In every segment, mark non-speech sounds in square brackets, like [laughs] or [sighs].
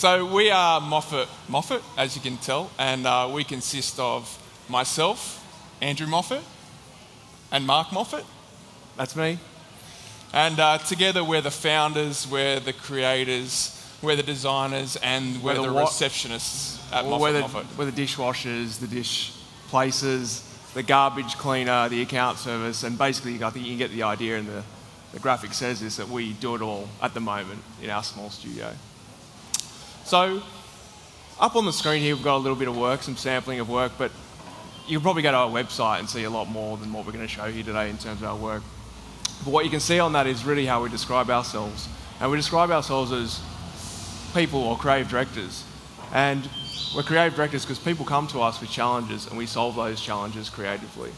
So we are Moffat Moffat, as you can tell, and uh, we consist of myself, Andrew Moffat, and Mark Moffat. That's me. And uh, together we're the founders, we're the creators, we're the designers, and we're, We're the the, receptionists at Well, Moffat we're, the, Moffat. we're the dishwashers, the dish places, the garbage cleaner, the account service, and basically, I think you get the idea, and the, the graphic says this that we do it all at the moment in our small studio. So, up on the screen here, we've got a little bit of work, some sampling of work, but you can probably go to our website and see a lot more than what we're going to show here today in terms of our work. But what you can see on that is really how we describe ourselves. And we describe ourselves as people or creative directors. And we're creative directors because people come to us with challenges and we solve those challenges creatively.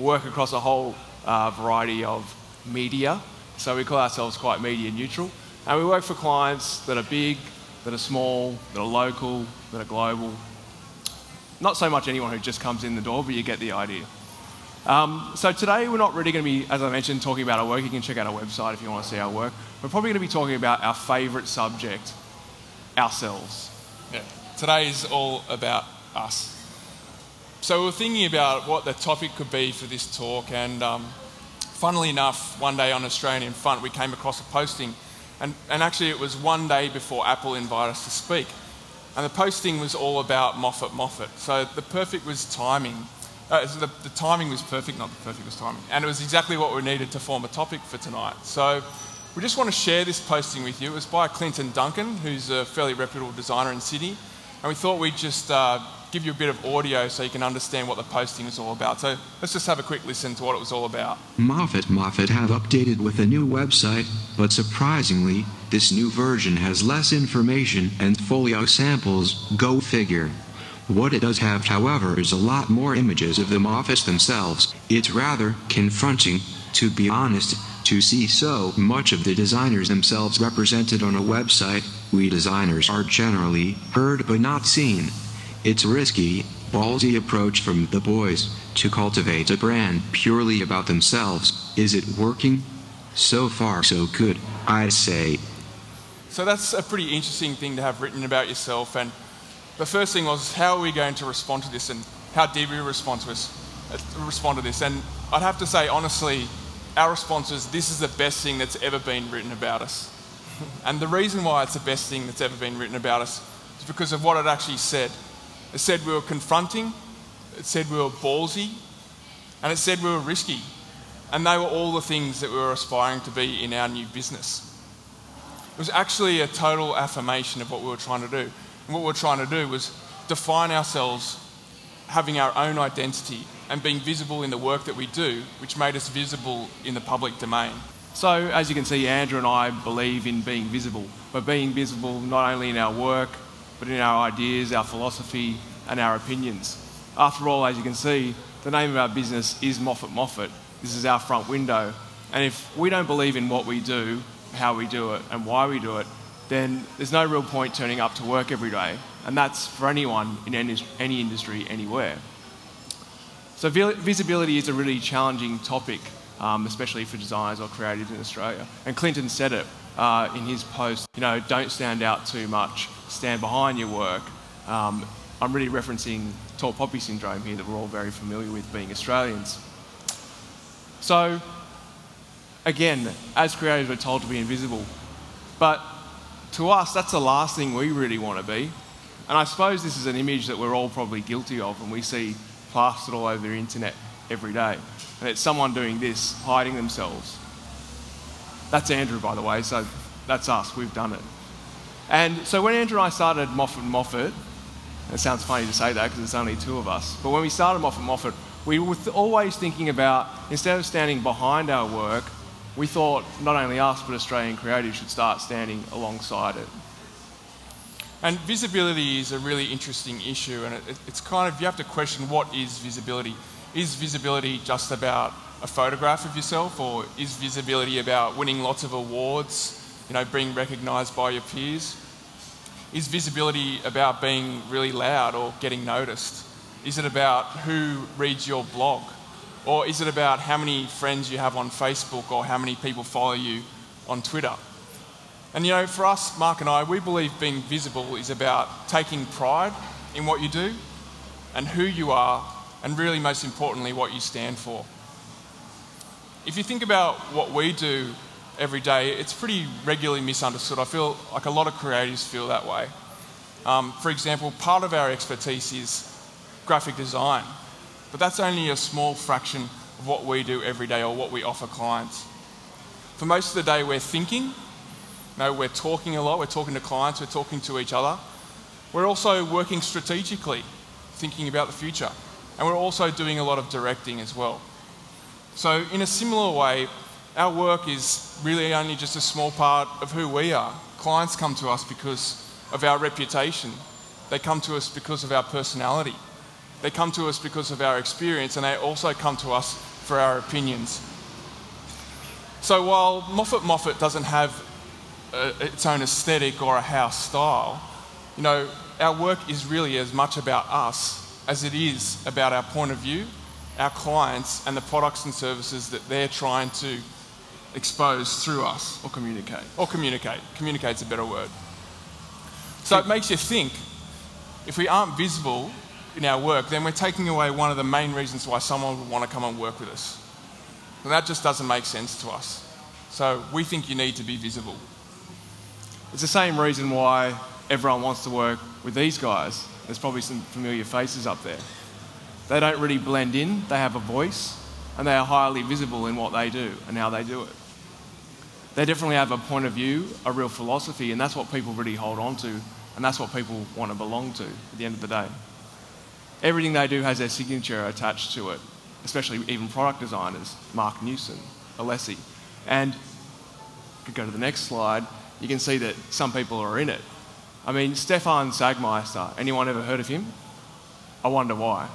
We work across a whole uh, variety of media, so we call ourselves quite media neutral. And we work for clients that are big, that are small, that are local, that are global. Not so much anyone who just comes in the door, but you get the idea. Um, so today we're not really going to be, as I mentioned, talking about our work. You can check out our website if you want to see our work. We're probably going to be talking about our favourite subject, ourselves. Yeah. Today is all about us. So we were thinking about what the topic could be for this talk, and um, funnily enough, one day on Australian Infront, we came across a posting, and, and actually it was one day before Apple invited us to speak. And the posting was all about Moffat Moffat. So the perfect was timing. Uh, the, the timing was perfect, not the perfect was timing. And it was exactly what we needed to form a topic for tonight. So we just want to share this posting with you. It was by Clinton Duncan, who's a fairly reputable designer in Sydney. And we thought we'd just uh, give you a bit of audio so you can understand what the posting is all about. So let's just have a quick listen to what it was all about. Moffat Moffat have updated with a new website, but surprisingly, this new version has less information and folio samples, go figure. What it does have, however, is a lot more images of the Moffats themselves. It's rather confronting, to be honest, to see so much of the designers themselves represented on a website. We designers are generally heard but not seen. It's risky, ballsy approach from the boys to cultivate a brand purely about themselves. Is it working? So far, so good, I say. So that's a pretty interesting thing to have written about yourself. And the first thing was, how are we going to respond to this, and how did we respond to this? uh, Respond to this, and I'd have to say honestly, our response is, this is the best thing that's ever been written about us. [laughs] And the reason why it's the best thing that's ever been written about us is because of what it actually said. It said we were confronting, it said we were ballsy, and it said we were risky. And they were all the things that we were aspiring to be in our new business. It was actually a total affirmation of what we were trying to do. And what we were trying to do was define ourselves having our own identity and being visible in the work that we do, which made us visible in the public domain. So, as you can see, Andrew and I believe in being visible, but being visible not only in our work, but in our ideas, our philosophy, and our opinions. After all, as you can see, the name of our business is Moffat Moffat. This is our front window. And if we don't believe in what we do, how we do it, and why we do it, then there's no real point turning up to work every day. And that's for anyone in any, any industry, anywhere. So visibility is a really challenging topic, um, especially for designers or creatives in Australia. And Clinton said it uh, in his post, you know, don't stand out too much, stand behind your work. Um, I'm really referencing tall poppy syndrome here that we're all very familiar with being Australians. So, again, as creatives, we're told to be invisible. But to us, that's the last thing we really want to be. And I suppose this is an image that we're all probably guilty of and we see plastered all over the internet every day. And it's someone doing this, hiding themselves. That's Andrew, by the way, so that's us, we've done it. And so when Andrew and I started Moffat Moffat, it sounds funny to say that because it's only two of us, but when we started Moffat Moffat, we were always thinking about, instead of standing behind our work, we thought not only us, but Australian creatives should start standing alongside it. And visibility is a really interesting issue, and it, it's kind of, you have to question what is visibility. Is visibility just about a photograph of yourself, or is visibility about winning lots of awards, you know, being recognised by your peers? Is visibility about being really loud or getting noticed? Is it about who reads your blog? Or is it about how many friends you have on Facebook or how many people follow you on Twitter? And you know, for us, Mark and I, we believe being visible is about taking pride in what you do and who you are, and really, most importantly, what you stand for. If you think about what we do every day, it's pretty regularly misunderstood. I feel like a lot of creatives feel that way. Um, for example, part of our expertise is graphic design, but that's only a small fraction of what we do every day or what we offer clients. For most of the day, we're thinking, you know, we're talking a lot, we're talking to clients, we're talking to each other. We're also working strategically, thinking about the future, and we're also doing a lot of directing as well. So, in a similar way, our work is really only just a small part of who we are. Clients come to us because of our reputation, they come to us because of our personality, they come to us because of our experience, and they also come to us for our opinions. So while Moffat Moffat doesn't have a, its own aesthetic or a house style, you know, our work is really as much about us as it is about our point of view, our clients, and the products and services that they're trying to expose through us. Or communicate. Or communicate. Communicate's a better word. So it makes you think if we aren't visible in our work, then we're taking away one of the main reasons why someone would want to come and work with us. And that just doesn't make sense to us. So we think you need to be visible. It's the same reason why everyone wants to work with these guys. There's probably some familiar faces up there. They don't really blend in, they have a voice, and they are highly visible in what they do and how they do it. They definitely have a point of view, a real philosophy, and that's what people really hold on to, and that's what people want to belong to at the end of the day. Everything they do has their signature attached to it, especially even product designers, Marc Newson, Alessi. And could go to the next slide, you can see that some people are in it. I mean, Stefan Sagmeister, anyone ever heard of him? I wonder why.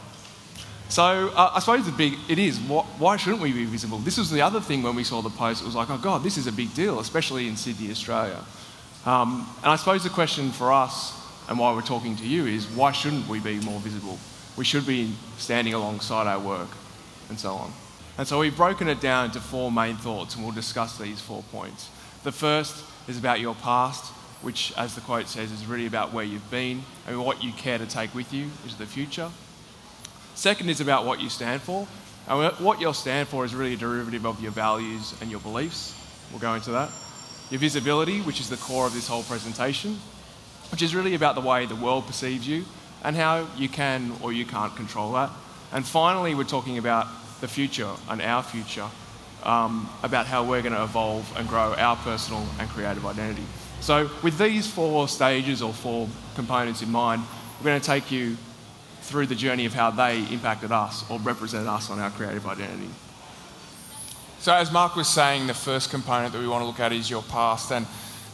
So uh, I suppose the big, it is, why shouldn't we be visible? This was the other thing when we saw the post, it was like, oh God, this is a big deal, especially in Sydney, Australia. Um, and I suppose the question for us and why we're talking to you is why shouldn't we be more visible? We should be standing alongside our work and so on. And so we've broken it down into four main thoughts and we'll discuss these four points. The first is about your past, which, as the quote says, is really about where you've been and what you care to take with you into the future. Second is about what you stand for. And what you'll stand for is really a derivative of your values and your beliefs. We'll go into that. Your visibility, which is the core of this whole presentation, which is really about the way the world perceives you and how you can or you can't control that. And finally, we're talking about the future and our future, um, about how we're going to evolve and grow our personal and creative identity. So, with these four stages or four components in mind, we're going to take you through the journey of how they impacted us or represent us on our creative identity. So, as Mark was saying, the first component that we want to look at is your past. And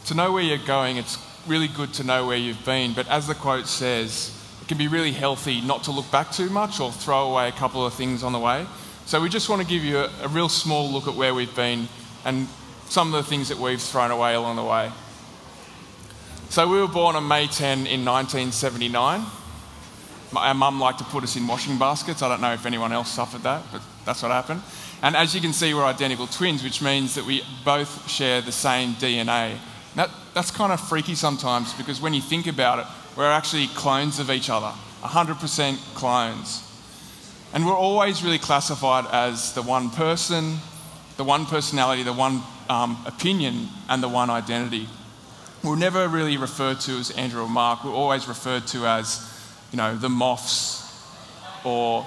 to know where you're going, it's really good to know where you've been. But as the quote says, it can be really healthy not to look back too much or throw away a couple of things on the way. So, we just want to give you a, a real small look at where we've been and some of the things that we've thrown away along the way. So we were born on May 10 in 1979. Our mum liked to put us in washing baskets. I don't know if anyone else suffered that, but that's what happened. And as you can see, we're identical twins, which means that we both share the same DNA. That, that's kind of freaky sometimes because when you think about it, we're actually clones of each other, 100% clones. And we're always really classified as the one person, the one personality, the one um, opinion, and the one identity we're never really referred to as Andrew or Mark. We're always referred to as, you know, the Moffs or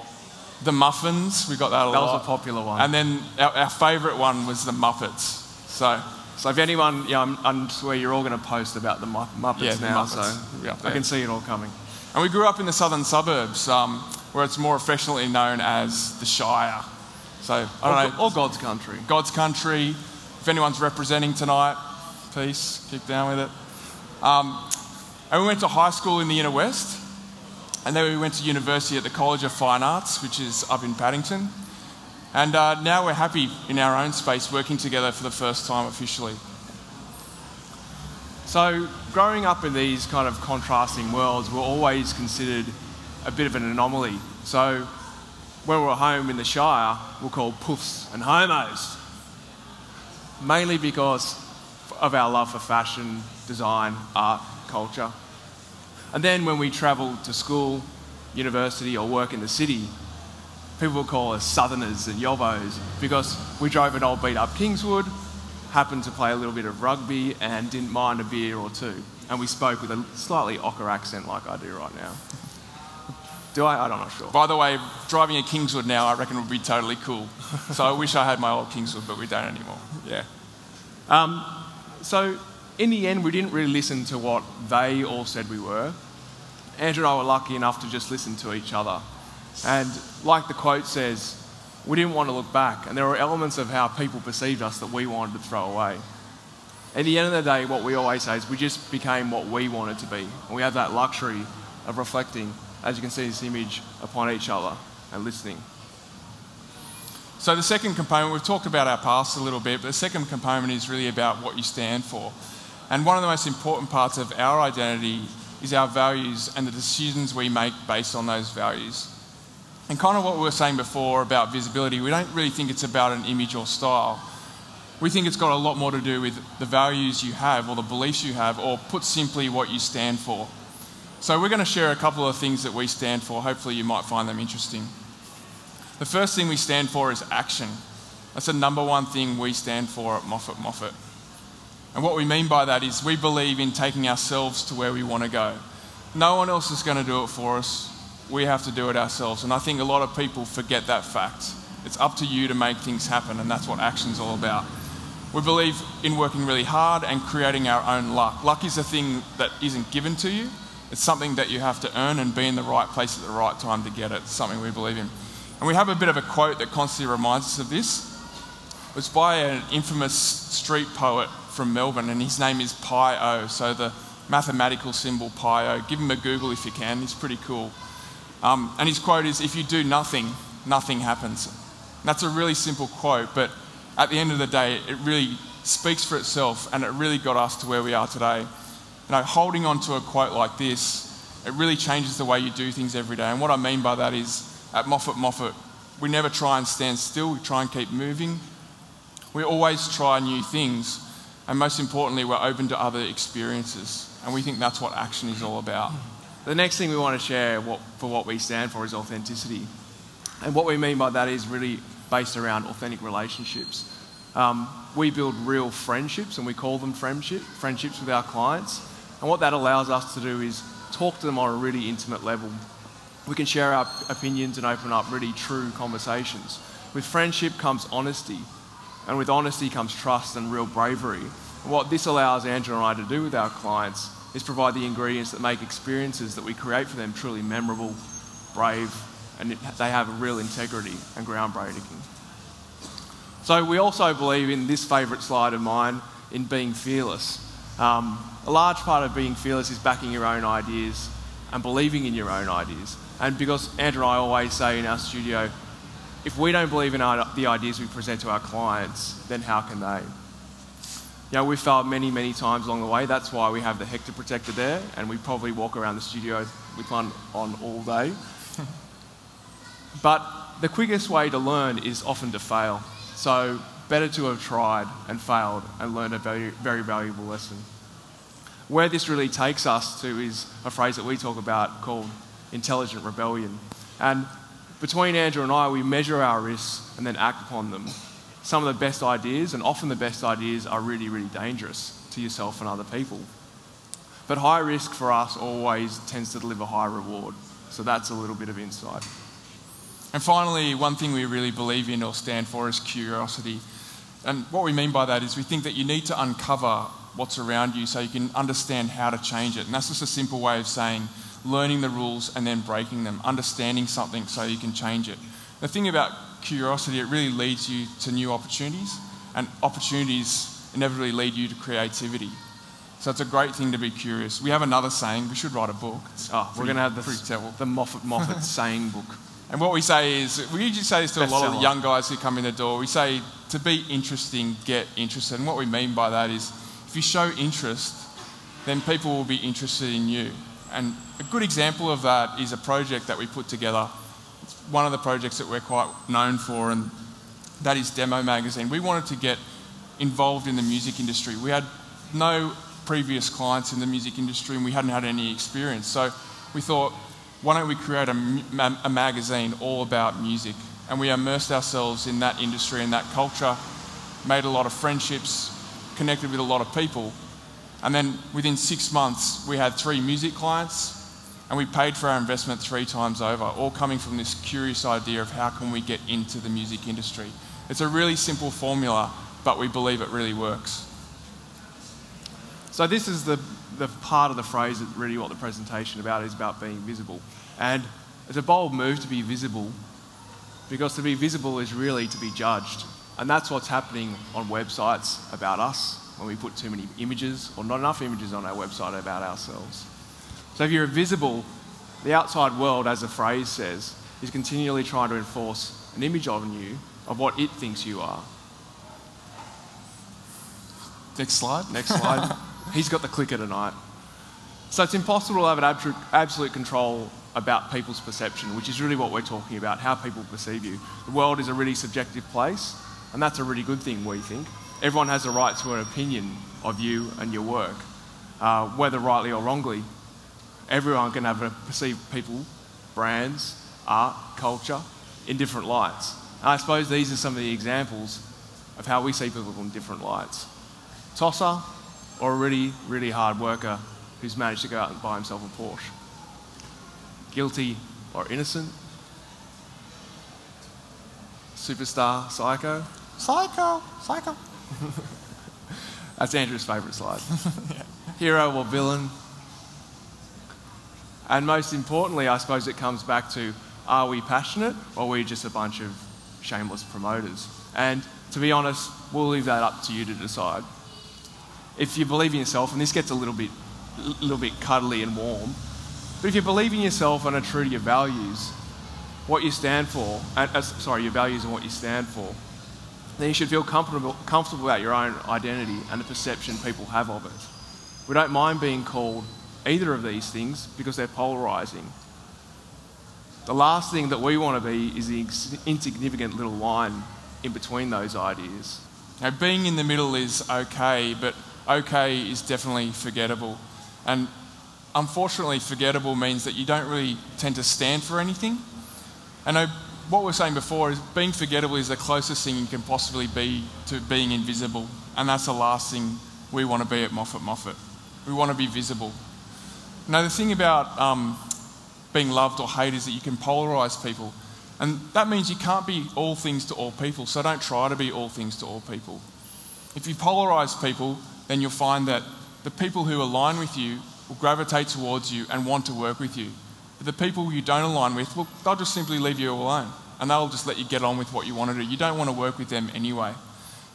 the Muffins. We got that a that lot. That was a popular one. And then our, our favourite one was the Muppets. So, so if anyone, yeah, I'm, I'm swear you're all going to post about the Muppets yeah, now. The Muppets. So yeah, I can see it all coming. And we grew up in the southern suburbs, um, where it's more affectionately known as the Shire. So I don't or, know. Or God's country. God's country. If anyone's representing tonight, Peace. Keep down with it. Um, and we went to high school in the inner west. And then we went to university at the College of Fine Arts, which is up in Paddington. And uh, now we're happy in our own space working together for the first time officially. So, growing up in these kind of contrasting worlds, we're always considered a bit of an anomaly. So, when we're home in the Shire, we're called puffs and homos. Mainly because of our love for fashion, design, art, culture. And then when we travel to school, university, or work in the city, people will call us Southerners and Yobos because we drove an old beat up Kingswood, happened to play a little bit of rugby, and didn't mind a beer or two. And we spoke with a slightly ochre accent like I do right now. Do I? I'm not sure. By the way, driving a Kingswood now, I reckon would be totally cool. so I wish I had my old Kingswood, but we don't anymore. Yeah. Um, so in the end, we didn't really listen to what they all said we were. Andrew and I were lucky enough to just listen to each other. And like the quote says, we didn't want to look back, and there were elements of how people perceived us that we wanted to throw away. At the end of the day, what we always say is we just became what we wanted to be. And we have that luxury of reflecting, as you can see this image, upon each other and listening. So, the second component, we've talked about our past a little bit, but the second component is really about what you stand for. And one of the most important parts of our identity is our values and the decisions we make based on those values. And kind of what we were saying before about visibility, we don't really think it's about an image or style. We think it's got a lot more to do with the values you have or the beliefs you have, or put simply, what you stand for. So, we're going to share a couple of things that we stand for. Hopefully, you might find them interesting. The first thing we stand for is action. That's the number one thing we stand for at Moffat Moffat. And what we mean by that is we believe in taking ourselves to where we want to go. No one else is going to do it for us. We have to do it ourselves. And I think a lot of people forget that fact. It's up to you to make things happen, and that's what action's all about. We believe in working really hard and creating our own luck. Luck is a thing that isn't given to you, it's something that you have to earn and be in the right place at the right time to get it. It's something we believe in. And we have a bit of a quote that constantly reminds us of this. It's by an infamous street poet from Melbourne, and his name is Pi O. So the mathematical symbol Pi O. Give him a Google if you can, he's pretty cool. Um, and his quote is If you do nothing, nothing happens. And that's a really simple quote, but at the end of the day, it really speaks for itself, and it really got us to where we are today. You know, holding on to a quote like this, it really changes the way you do things every day. And what I mean by that is, at Moffat Moffat, we never try and stand still, we try and keep moving. We always try new things, and most importantly, we're open to other experiences. And we think that's what action is all about. The next thing we want to share what, for what we stand for is authenticity. And what we mean by that is really based around authentic relationships. Um, we build real friendships, and we call them friendship, friendships with our clients. And what that allows us to do is talk to them on a really intimate level. We can share our opinions and open up really true conversations. With friendship comes honesty, and with honesty comes trust and real bravery. What this allows Andrew and I to do with our clients is provide the ingredients that make experiences that we create for them truly memorable, brave, and they have a real integrity and groundbreaking. So we also believe in this favourite slide of mine in being fearless. Um, a large part of being fearless is backing your own ideas and believing in your own ideas. And because Andrew and I always say in our studio, if we don't believe in our, the ideas we present to our clients, then how can they? You know, we've failed many, many times along the way. That's why we have the Hector protector there, and we probably walk around the studio with one on all day. but the quickest way to learn is often to fail. So, better to have tried and failed and learned a very, very valuable lesson. Where this really takes us to is a phrase that we talk about called intelligent rebellion. And between Andrew and I, we measure our risks and then act upon them. Some of the best ideas, and often the best ideas, are really, really dangerous to yourself and other people. But high risk for us always tends to deliver high reward. So that's a little bit of insight. And finally, one thing we really believe in or stand for is curiosity. And what we mean by that is we think that you need to uncover what's around you so you can understand how to change it. And that's just a simple way of saying learning the rules and then breaking them, understanding something so you can change it. The thing about curiosity, it really leads you to new opportunities, and opportunities inevitably lead you to creativity. So it's a great thing to be curious. We have another saying, we should write a book. oh, we're going to have the, the Moffat Moffat [laughs] saying book. And what we say is, we usually say this to Best a lot seller. of the young guys who come in the door. We say, to be interesting, get interested. And what we mean by that is, if you show interest, then people will be interested in you. And a good example of that is a project that we put together. It's one of the projects that we're quite known for, and that is Demo Magazine. We wanted to get involved in the music industry. We had no previous clients in the music industry and we hadn't had any experience. So we thought, why don't we create a, a magazine all about music? And we immersed ourselves in that industry and that culture, made a lot of friendships, connected with a lot of people. And then within six months, we had three music clients and we paid for our investment three times over, all coming from this curious idea of how can we get into the music industry. It's a really simple formula, but we believe it really works. So this is the, the part of the phrase that really what the presentation about is about being visible. And it's a bold move to be visible because to be visible is really to be judged. And that's what's happening on websites about us when we put too many images or not enough images on our website about ourselves. So if you're visible, the outside world, as the phrase says, is continually trying to enforce an image of you of what it thinks you are. Next slide. Next slide. [laughs] He's got the clicker tonight. So it's impossible to have an absolute control about people's perception, which is really what we're talking about, how people perceive you. The world is a really subjective place, and that's a really good thing, we think. Everyone has a right to an opinion of you and your work, uh, whether rightly or wrongly. Everyone can have a perceive people, brands, art, culture in different lights. And I suppose these are some of the examples of how we see people in different lights. Tosser, or a really, really hard worker who's managed to go out and buy himself a Porsche. Guilty or innocent. Superstar, psycho. Psycho, psycho. [laughs] That's Andrew's favourite slide. [laughs] Hero or villain. And most importantly, I suppose it comes back to are we passionate or are we just a bunch of shameless promoters? And to be honest, we'll leave that up to you to decide. If you believe in yourself, and this gets a little bit, little bit cuddly and warm, but if you believe in yourself and are true to your values, what you stand for, uh, sorry, your values and what you stand for, then you should feel comfortable, comfortable about your own identity and the perception people have of it. We don't mind being called either of these things because they're polarizing. The last thing that we want to be is the insignificant little line in between those ideas. Now, being in the middle is okay, but okay is definitely forgettable. And unfortunately, forgettable means that you don't really tend to stand for anything. And what we were saying before is being forgettable is the closest thing you can possibly be to being invisible. And that's the last thing we want to be at Moffat Moffat. We want to be visible. Now, the thing about um, being loved or hated is that you can polarize people. And that means you can't be all things to all people. So don't try to be all things to all people. If you polarize people, then you'll find that the people who align with you will gravitate towards you and want to work with you. The people you don't align with, well, they'll just simply leave you alone and they'll just let you get on with what you want to do. You don't want to work with them anyway.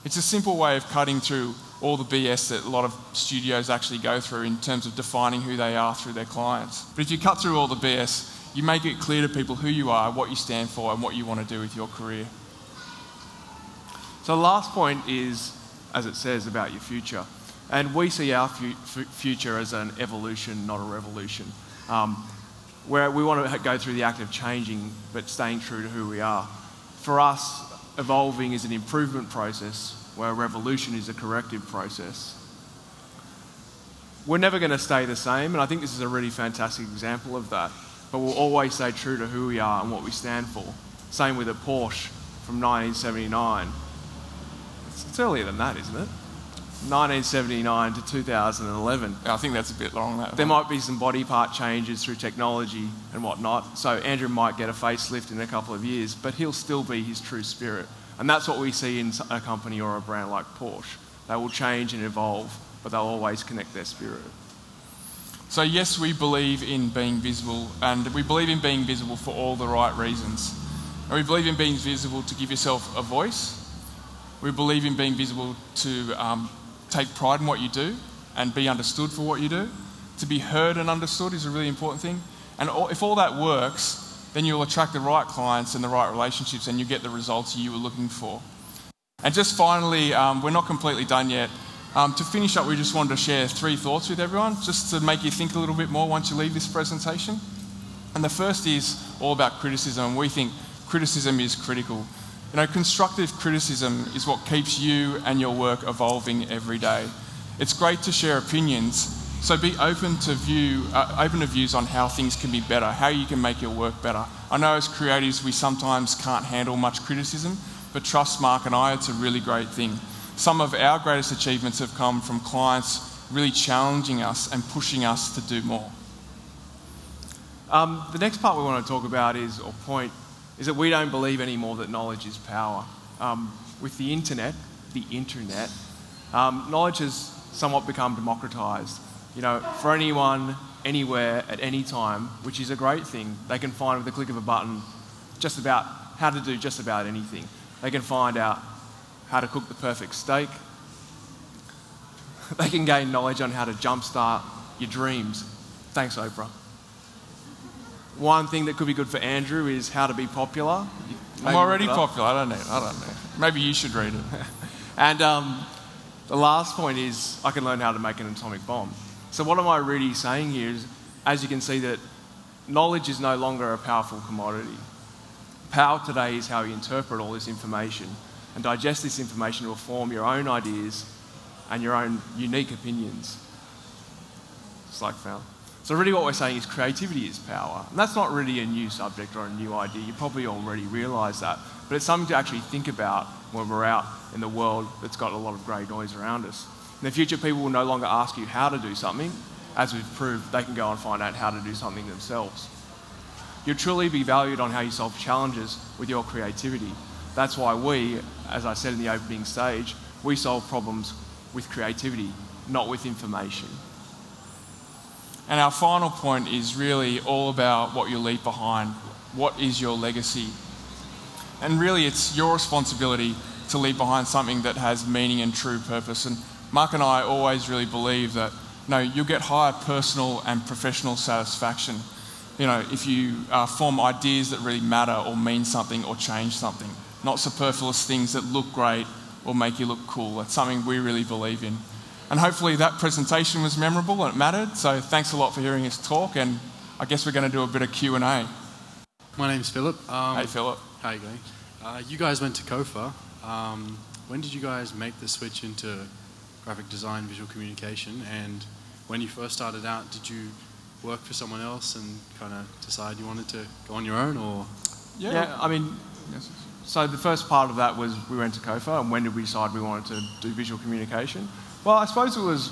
It's a simple way of cutting through all the BS that a lot of studios actually go through in terms of defining who they are through their clients. But if you cut through all the BS, you make it clear to people who you are, what you stand for, and what you want to do with your career. So, the last point is, as it says, about your future. And we see our future as an evolution, not a revolution. Um, where we want to go through the act of changing, but staying true to who we are. For us, evolving is an improvement process, where revolution is a corrective process. We're never going to stay the same, and I think this is a really fantastic example of that. But we'll always stay true to who we are and what we stand for. Same with a Porsche from 1979. It's, it's earlier than that, isn't it? 1979 to 2011. I think that's a bit long. That there might be some body part changes through technology and whatnot. So Andrew might get a facelift in a couple of years, but he'll still be his true spirit. And that's what we see in a company or a brand like Porsche. They will change and evolve, but they'll always connect their spirit. So, yes, we believe in being visible, and we believe in being visible for all the right reasons. And we believe in being visible to give yourself a voice. We believe in being visible to um, take pride in what you do and be understood for what you do. To be heard and understood is a really important thing. And if all that works, then you'll attract the right clients and the right relationships and you get the results you were looking for. And just finally, um, we're not completely done yet. Um, to finish up, we just wanted to share three thoughts with everyone, just to make you think a little bit more once you leave this presentation. And the first is all about criticism, we think criticism is critical. You know, constructive criticism is what keeps you and your work evolving every day. It's great to share opinions, so be open to view, uh, open to views on how things can be better, how you can make your work better. I know as creatives we sometimes can't handle much criticism, but trust Mark and I, it's a really great thing. Some of our greatest achievements have come from clients really challenging us and pushing us to do more. Um, the next part we want to talk about is, or point, is that we don't believe anymore that knowledge is power. Um, with the internet, the internet, um, knowledge has somewhat become democratized. You know, for anyone, anywhere, at any time, which is a great thing. They can find with the click of a button just about how to do just about anything. They can find out how to cook the perfect steak. [laughs] They can gain knowledge on how to jumpstart your dreams. Thanks, Oprah. One thing that could be good for Andrew is how to be popular. I'm already popular. I don't need. I don't need. Maybe you should read it. [laughs] And um, the last point is I can learn how to make an atomic bomb. So what am I really saying here is, as you can see, that knowledge is no longer a powerful commodity. Power today is how you interpret all this information and digest this information to form your own ideas and your own unique opinions. It's like found. So really what we're saying is creativity is power. And that's not really a new subject or a new idea. You probably already realise that. But it's something to actually think about when we're out in the world that's got a lot of grey noise around us. In the future, people will no longer ask you how to do something. As we've proved, they can go and find out how to do something themselves. You'll truly be valued on how you solve challenges with your creativity. That's why we, as I said in the opening stage, we solve problems with creativity, not with information. And our final point is really all about what you leave behind. What is your legacy? And really, it's your responsibility to leave behind something that has meaning and true purpose. And Mark and I always really believe that no, you'll get higher personal and professional satisfaction. You know, if you uh, form ideas that really matter or mean something or change something, not superfluous things that look great or make you look cool. That's something we really believe in. And hopefully that presentation was memorable and it mattered. So thanks a lot for hearing us talk. And I guess we're going to do a bit of Q and A. My name's Philip. Um, hey, Philip. How you going? Uh, you guys went to COFA. Um, when did you guys make the switch into graphic design, visual communication? And when you first started out, did you work for someone else and kind of decide you wanted to go on your own, or? Yeah, yeah I mean, yes. so the first part of that was we went to COFA, and when did we decide we wanted to do visual communication? Well, I suppose it was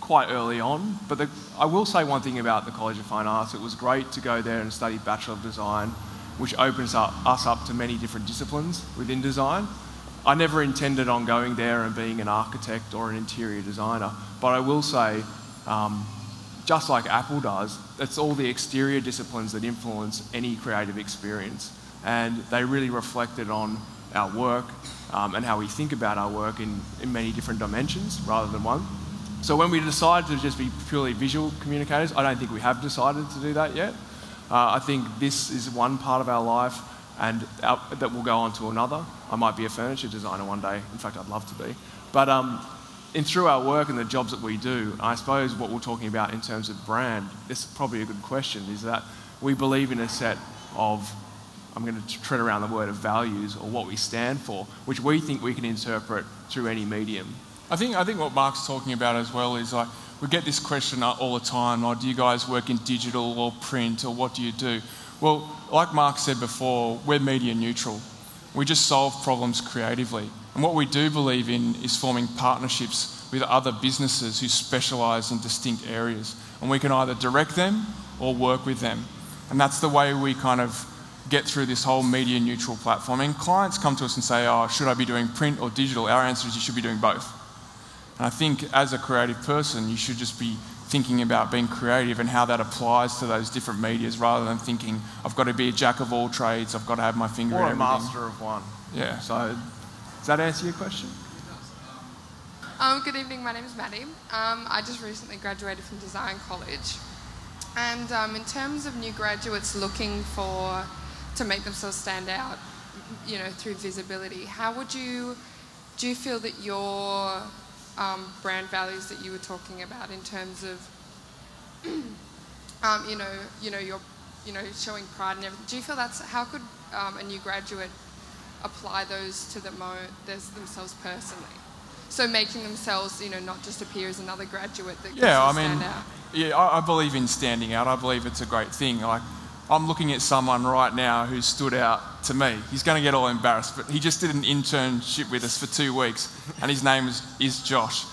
quite early on, but the, I will say one thing about the College of Fine Arts. It was great to go there and study Bachelor of Design, which opens up, us up to many different disciplines within design. I never intended on going there and being an architect or an interior designer, but I will say, um, just like Apple does, it's all the exterior disciplines that influence any creative experience. And they really reflected on our work um, and how we think about our work in, in many different dimensions rather than one. So when we decided to just be purely visual communicators, I don't think we have decided to do that yet. Uh, I think this is one part of our life and our, that will go on to another. I might be a furniture designer one day. In fact, I'd love to be. But um, in through our work and the jobs that we do, I suppose what we're talking about in terms of brand, this is probably a good question, is that we believe in a set of I'm going to tread around the word of values or what we stand for, which we think we can interpret through any medium. I think, I think what Mark's talking about as well is like, we get this question uh, all the time, like, do you guys work in digital or print or what do you do? Well, like Mark said before, we're media neutral. We just solve problems creatively. And what we do believe in is forming partnerships with other businesses who specialise in distinct areas. And we can either direct them or work with them. And that's the way we kind of get through this whole media neutral platform. And clients come to us and say, Oh, should I be doing print or digital? Our answer is you should be doing both. And I think as a creative person, you should just be thinking about being creative and how that applies to those different medias rather than thinking, I've got to be a jack of all trades, I've got to have my finger or in everything. everything. master of one. Yeah. So, does that answer your question? Um, good evening, my name is Maddie. Um, I just recently graduated from Design College. And um, in terms of new graduates looking for to make themselves stand out, you know, through visibility. How would you, do you feel that your um, brand values that you were talking about in terms of, [clears throat] um, you know, you know, your, you know, showing pride and everything. Do you feel that's how could um, a new graduate apply those to the mo- themselves personally? So making themselves, you know, not just appear as another graduate that Yeah, I mean, out. yeah, I, I believe in standing out. I believe it's a great thing. Like, I'm looking at someone right now who stood out to me. He's going to get all embarrassed, but he just did an internship with us for two weeks, and his name is, is Josh.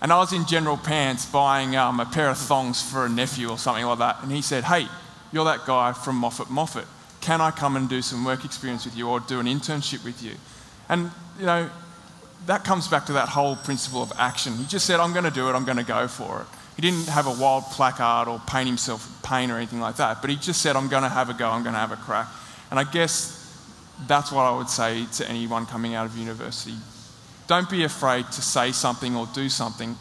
And I was in General Pants buying um, a pair of thongs for a nephew or something like that, and he said, "Hey, you're that guy from Moffat Moffat. Can I come and do some work experience with you or do an internship with you?" And you know, that comes back to that whole principle of action. He just said, I'm going to do it, I'm going to go for it. He didn't have a wild placard or paint himself with paint or anything like that, but he just said, I'm going to have a go, I'm going to have a crack. And I guess that's what I would say to anyone coming out of university. Don't be afraid to say something or do something.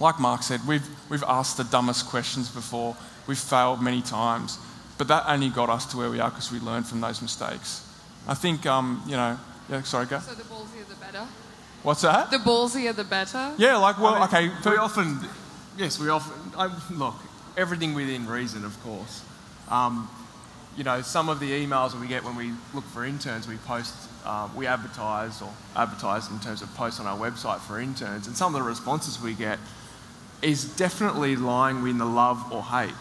Like Mark said, we've, we've asked the dumbest questions before, we've failed many times, but that only got us to where we are because we learned from those mistakes. I think, um, you know, yeah, sorry, go. So the ballsier the better. What's that? The ballsier the better. Yeah, like, well, I mean, okay. Very often, yes, we often, I, look, everything within reason, of course. Um, you know, some of the emails that we get when we look for interns, we post, um, we advertise or advertise in terms of posts on our website for interns, and some of the responses we get is definitely lying within the love or hate.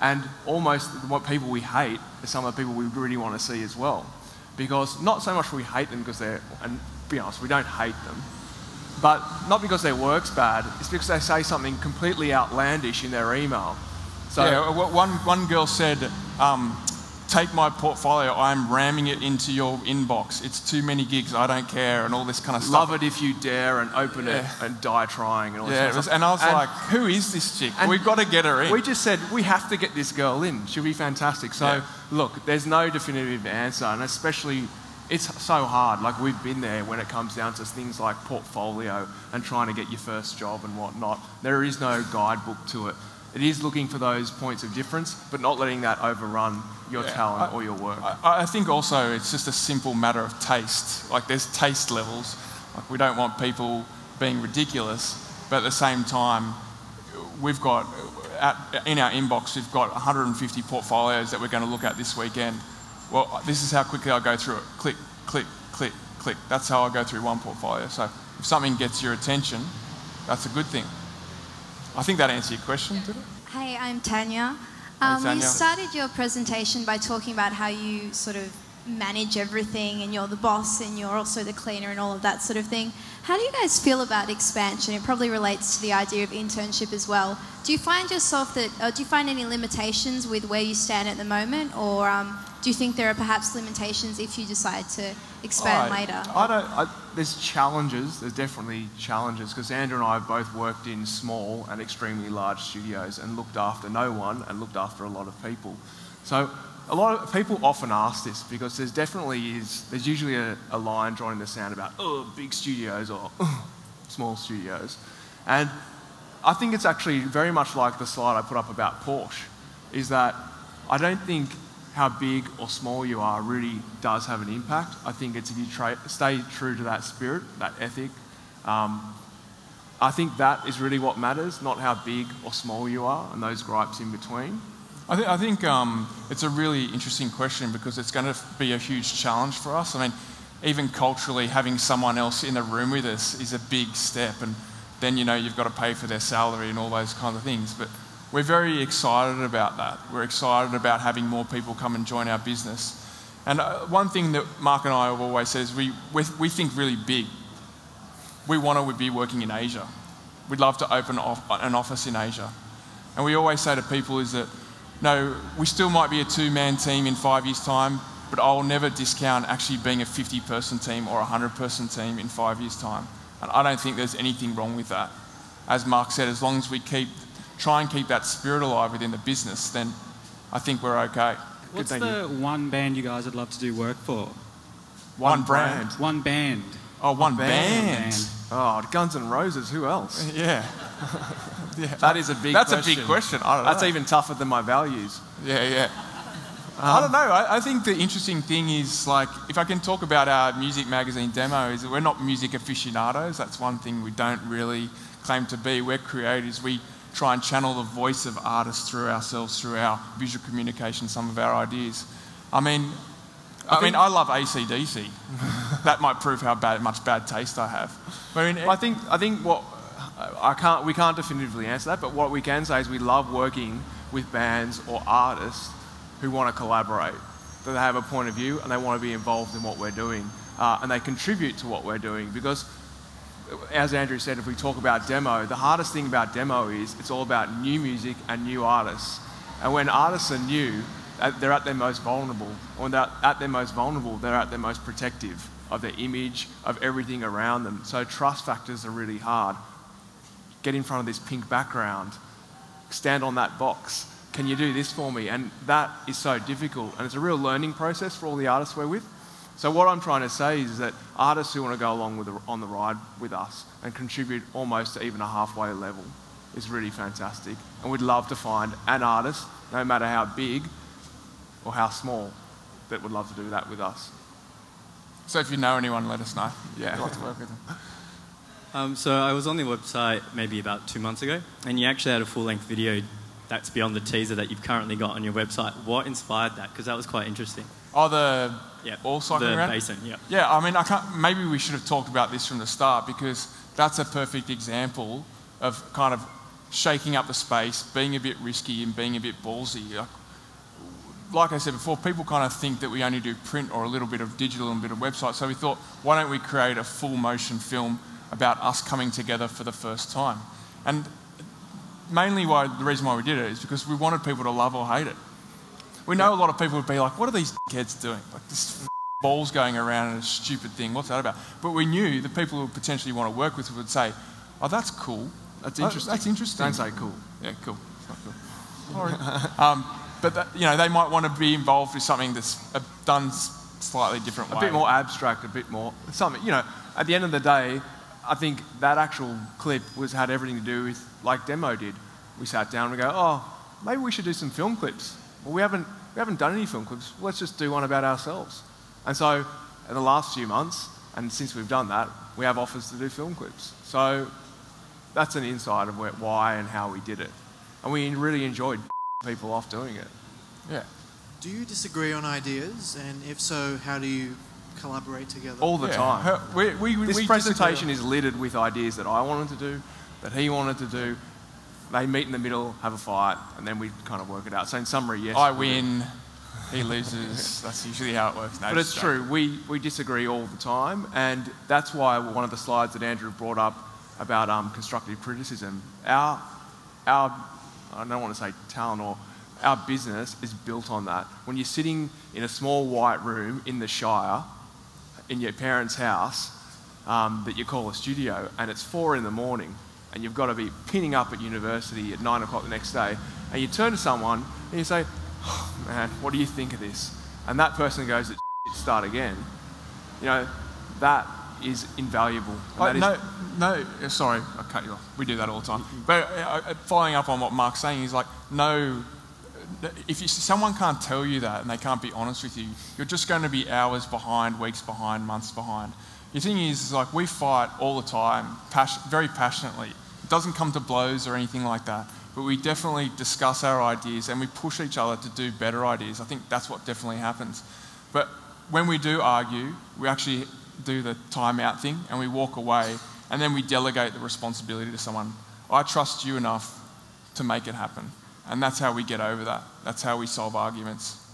And almost what people we hate are some of the people we really want to see as well. Because not so much we hate them because they're, and be honest, we don't hate them, but not because their work's bad, it's because they say something completely outlandish in their email. So, yeah, one, one girl said, um, Take my portfolio, I'm ramming it into your inbox. It's too many gigs, I don't care, and all this kind of stuff. love it if you dare and open it and die trying and all Yeah, this it was, stuff. and I was like, Who is this chick? and We've got to get her in. We just said we have to get this girl in. She'll be fantastic. So Yeah. look, there's no definitive answer, and especially it's so hard. Like we've been there when it comes down to things like portfolio and trying to get your first job and whatnot. There is no guidebook to it. It is looking for those points of difference, but not letting that overrun your Yeah, talent I- or your work. I, I think also it's just a simple matter of taste. Like there's taste levels. Like we don't want people being ridiculous, but at the same time, we've got at, in our inbox we've got 150 portfolios that we're going to look at this weekend. Well, this is how quickly I'll go through it. Click, click, click, click. That's how I go through one portfolio. So if something gets your attention, that's a good thing. I think that answered your question, did it? Hey, I'm Tanya. Um, Tanya. You started your presentation by talking about how you sort of manage everything and you're the boss and you're also the cleaner and all of that sort of thing. How do you guys feel about expansion? It probably relates to the idea of internship as well. Do you find yourself that, uh, do you find any limitations with where you stand at the moment, or um, do you think there are perhaps limitations if you decide to expand I- later? I don't. I, there's challenges. There's definitely challenges because Andrew and I have both worked in small and extremely large studios and looked after no one and looked after a lot of people. So a lot of people often ask this because there's definitely is there's usually a, a line drawn in the sand about oh big studios or "Ugh, small studios, and I think it's actually very much like the slide I put up about Porsche, is that I don't think how big or small you are really does have an impact. I think it's if you tra- stay true to that spirit, that ethic. Um, I think that is really what matters, not how big or small you are and those gripes in between. I, th- I think um, it's a really interesting question because it's going to be a huge challenge for us. I mean, even culturally, having someone else in the room with us is a big step, and then you know you've got to pay for their salary and all those kinds of things. But we're very excited about that. We're excited about having more people come and join our business. And uh, one thing that Mark and I have always said is we, we, we think really big. We want to be working in Asia. We'd love to open off, an office in Asia. And we always say to people is that, no, we still might be a two-man team in five years' time, but I'll never discount actually being a 50-person team or a 100-person team in five years' time. And I don't think there's anything wrong with that. As Mark said, as long as we keep, try and keep that spirit alive within the business, then I think we're okay. What's thank the one band you guys would love to do work for? One, brand. One band. Oh, one band. Band. Oh, Guns N' Roses, who else? [laughs] Yeah. [laughs] yeah. That is a big That's question. a big question. I don't know. That's even tougher than my values. Yeah, yeah. I don't know. I, I think the interesting thing is like, if I can talk about our music magazine demo, is that we're not music aficionados. That's one thing we don't really claim to be. We're creators. We try and channel the voice of artists through ourselves, through our visual communication, some of our ideas. I mean, I, mean, I love ACDC. [laughs] that might prove how bad, much bad taste I have. But I mean, I think I think what I can't we can't definitively answer that, but what we can say is we love working with bands or artists who want to collaborate, that they have a point of view and they want to be involved in what we're doing, uh, and they contribute to what we're doing because. As Andrew said, if we talk about demo, the hardest thing about demo is it's all about new music and new artists. And when artists are new, they're at their most vulnerable. When they're at their most vulnerable, they're at their most protective of their image, of everything around them. So trust factors are really hard. Get in front of this pink background, stand on that box. Can you do this for me? And that is so difficult. And it's a real learning process for all the artists we're with. So what I'm trying to say is that artists who want to go along with the, on the ride with us and contribute almost to even a halfway level is really fantastic. And we'd love to find an artist, no matter how big or how small, that would love to do that with us. So if you know anyone, let us know. Yeah, I'd like to work with them. Um, so I was on the website maybe about two months ago, and you actually had a full-length video that's beyond the teaser that you've currently got on your website. What inspired that? Because that was quite interesting. Oh, the Yeah, all cycling the around? basin. Yeah. Yeah, I mean, I can't, maybe we should have talked about this from the start because that's a perfect example of kind of shaking up the space, being a bit risky and being a bit ballsy. Like, like I said before, people kind of think that we only do print or a little bit of digital and a bit of website. So we thought, why don't we create a full motion film about us coming together for the first time? And mainly why the reason why we did it is because we wanted people to love or hate it. We know a lot of people would be like, what are these kids doing? Like this [laughs] balls going around and a stupid thing. What's that about? But we knew the people who potentially want to work with would say, oh, that's cool. That's Oh, interesting. that's interesting. Don't say cool. Yeah, cool. It's not cool. Sorry. [laughs] um, but that, you know, they might want to be involved with something that's uh, done slightly different a way. bit more abstract, a bit more something. You know, at the end of the day, I think that actual clip was had everything to do with like demo did. We sat down and we go, oh, maybe we should do some film clips. Well, we haven't we haven't done any film clips. Let's just do one about ourselves. And so, in the last few months, and since we've done that, we have offers to do film clips. So, that's an insight of where, why and how we did it, and we really enjoyed [laughs] people off doing it. Yeah. Do you disagree on ideas? And if so, how do you collaborate together? all the Yeah. time. Her- we- we- we this disagree. presentation is littered with ideas that I wanted to do, that he wanted to do. They meet in the middle, have a fight, and then we kind of work it out. So in summary, yes. I win, he loses. [laughs] That's usually how it works. No, But it's true. We, we disagree all the time, and that's why one of the slides that Andrew brought up about um, constructive criticism, our, our, I don't want to say talent or our business is built on that. When you're sitting in a small white room in the Shire, in your parents' house, um, that you call a studio, and it's four in the morning, and you've got to be pinning up at university at nine o'clock the next day, and you turn to someone and you say, oh, man, what do you think of this? And that person goes, It's start again. You know, that is invaluable. And Oh, that is- no, no, sorry, I cut you off. We do that all the time. But uh, uh, following up on what Mark's saying, he's like, no, if you, someone can't tell you that and they can't be honest with you, you're just going to be hours behind, weeks behind, months behind. The thing is, is like we fight all the time, pas- very passionately. It doesn't come to blows or anything like that, but we definitely discuss our ideas and we push each other to do better ideas. I think that's what definitely happens. But when we do argue, we actually do the timeout thing and we walk away and then we delegate the responsibility to someone. I trust you enough to make it happen. And that's how we get over that. That's how we solve arguments.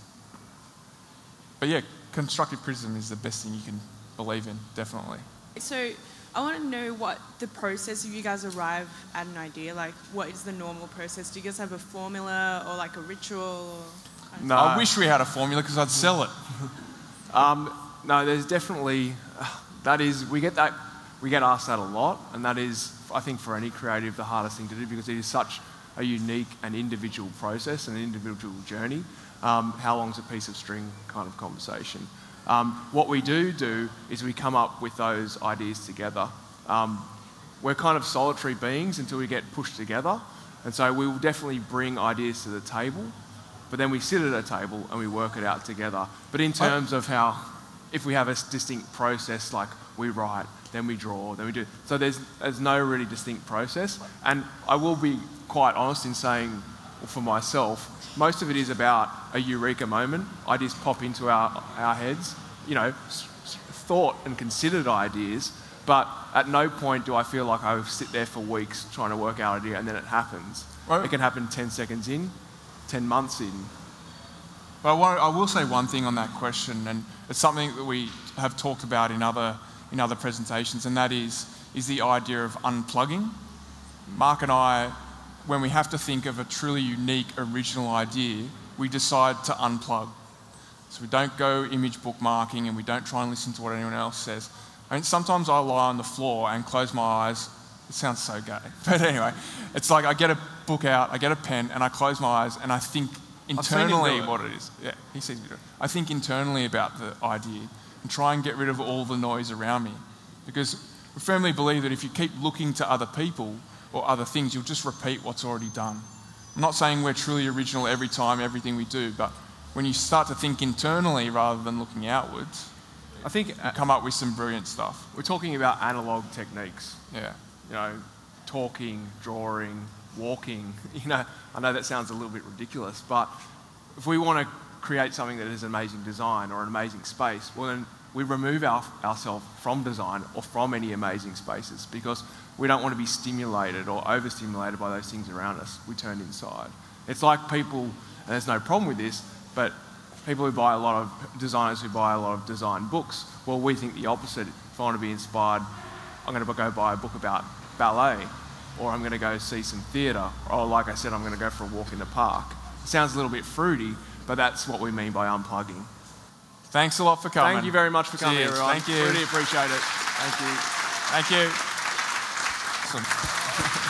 But yeah, constructive criticism is the best thing you can believe in, definitely. So I want to know what the process if you guys arrive at an idea. Like, what is the normal process? Do you guys have a formula or like a ritual? Or No. I wish we had a formula because I'd sell it. [laughs] Um, no, there's definitely [sighs] that is we get that we get asked that a lot, and that is I think for any creative the hardest thing to do because it is such a unique and individual process, and an individual journey. Um, how long's a piece of string kind of conversation. Um, what we do do is we come up with those ideas together. Um, we're kind of solitary beings until we get pushed together, and so we will definitely bring ideas to the table but then we sit at a table and we work it out together. But in terms of how, if we have a distinct process, like we write, then we draw, then we do. So there's, there's no really distinct process. And I will be quite honest in saying for myself, most of it is about a eureka moment. Ideas pop into our, our heads, you know, thought and considered ideas, but at no point do I feel like I sit there for weeks trying to work out an idea and then it happens. Right. It can happen 10 seconds in, 10 months in. But I will say one thing on that question, and it's something that we have talked about in other, in other presentations, and that is, is the idea of unplugging. Mark and I, when we have to think of a truly unique, original idea, we decide to unplug. So we don't go image bookmarking and we don't try and listen to what anyone else says. I mean, sometimes I lie on the floor and close my eyes. It sounds so gay. [laughs] But anyway, it's like I get a book out, I get a pen, and I close my eyes and I think I've seen him do internally it. what it is. Yeah, he sees me do it. I think internally about the idea and try and get rid of all the noise around me. Because we firmly believe that if you keep looking to other people or other things, you'll just repeat what's already done. I'm not saying we're truly original every time, everything we do, but when you start to think internally rather than looking outwards, I think you uh, come up with some brilliant stuff. we're talking about analog techniques. Yeah. you know, talking, drawing, walking. [laughs] You know, I know that sounds a little bit ridiculous, but if we want to create something that is an amazing design or an amazing space, well then we remove our, ourselves from design or from any amazing spaces because we don't want to be stimulated or overstimulated by those things around us. We turn inside. It's like people, and there's no problem with this, but people who buy a lot of designers who buy a lot of design books, well, we think the opposite. If I want to be inspired, I'm going to go buy a book about ballet, or I'm going to go see some theatre, or like I said, I'm going to go for a walk in the park. It sounds a little bit fruity, but that's what we mean by unplugging. Thanks a lot for coming. Thank you very much for coming, Cheers. everyone. Thank you. Really appreciate it. Thank you. Thank you. Awesome.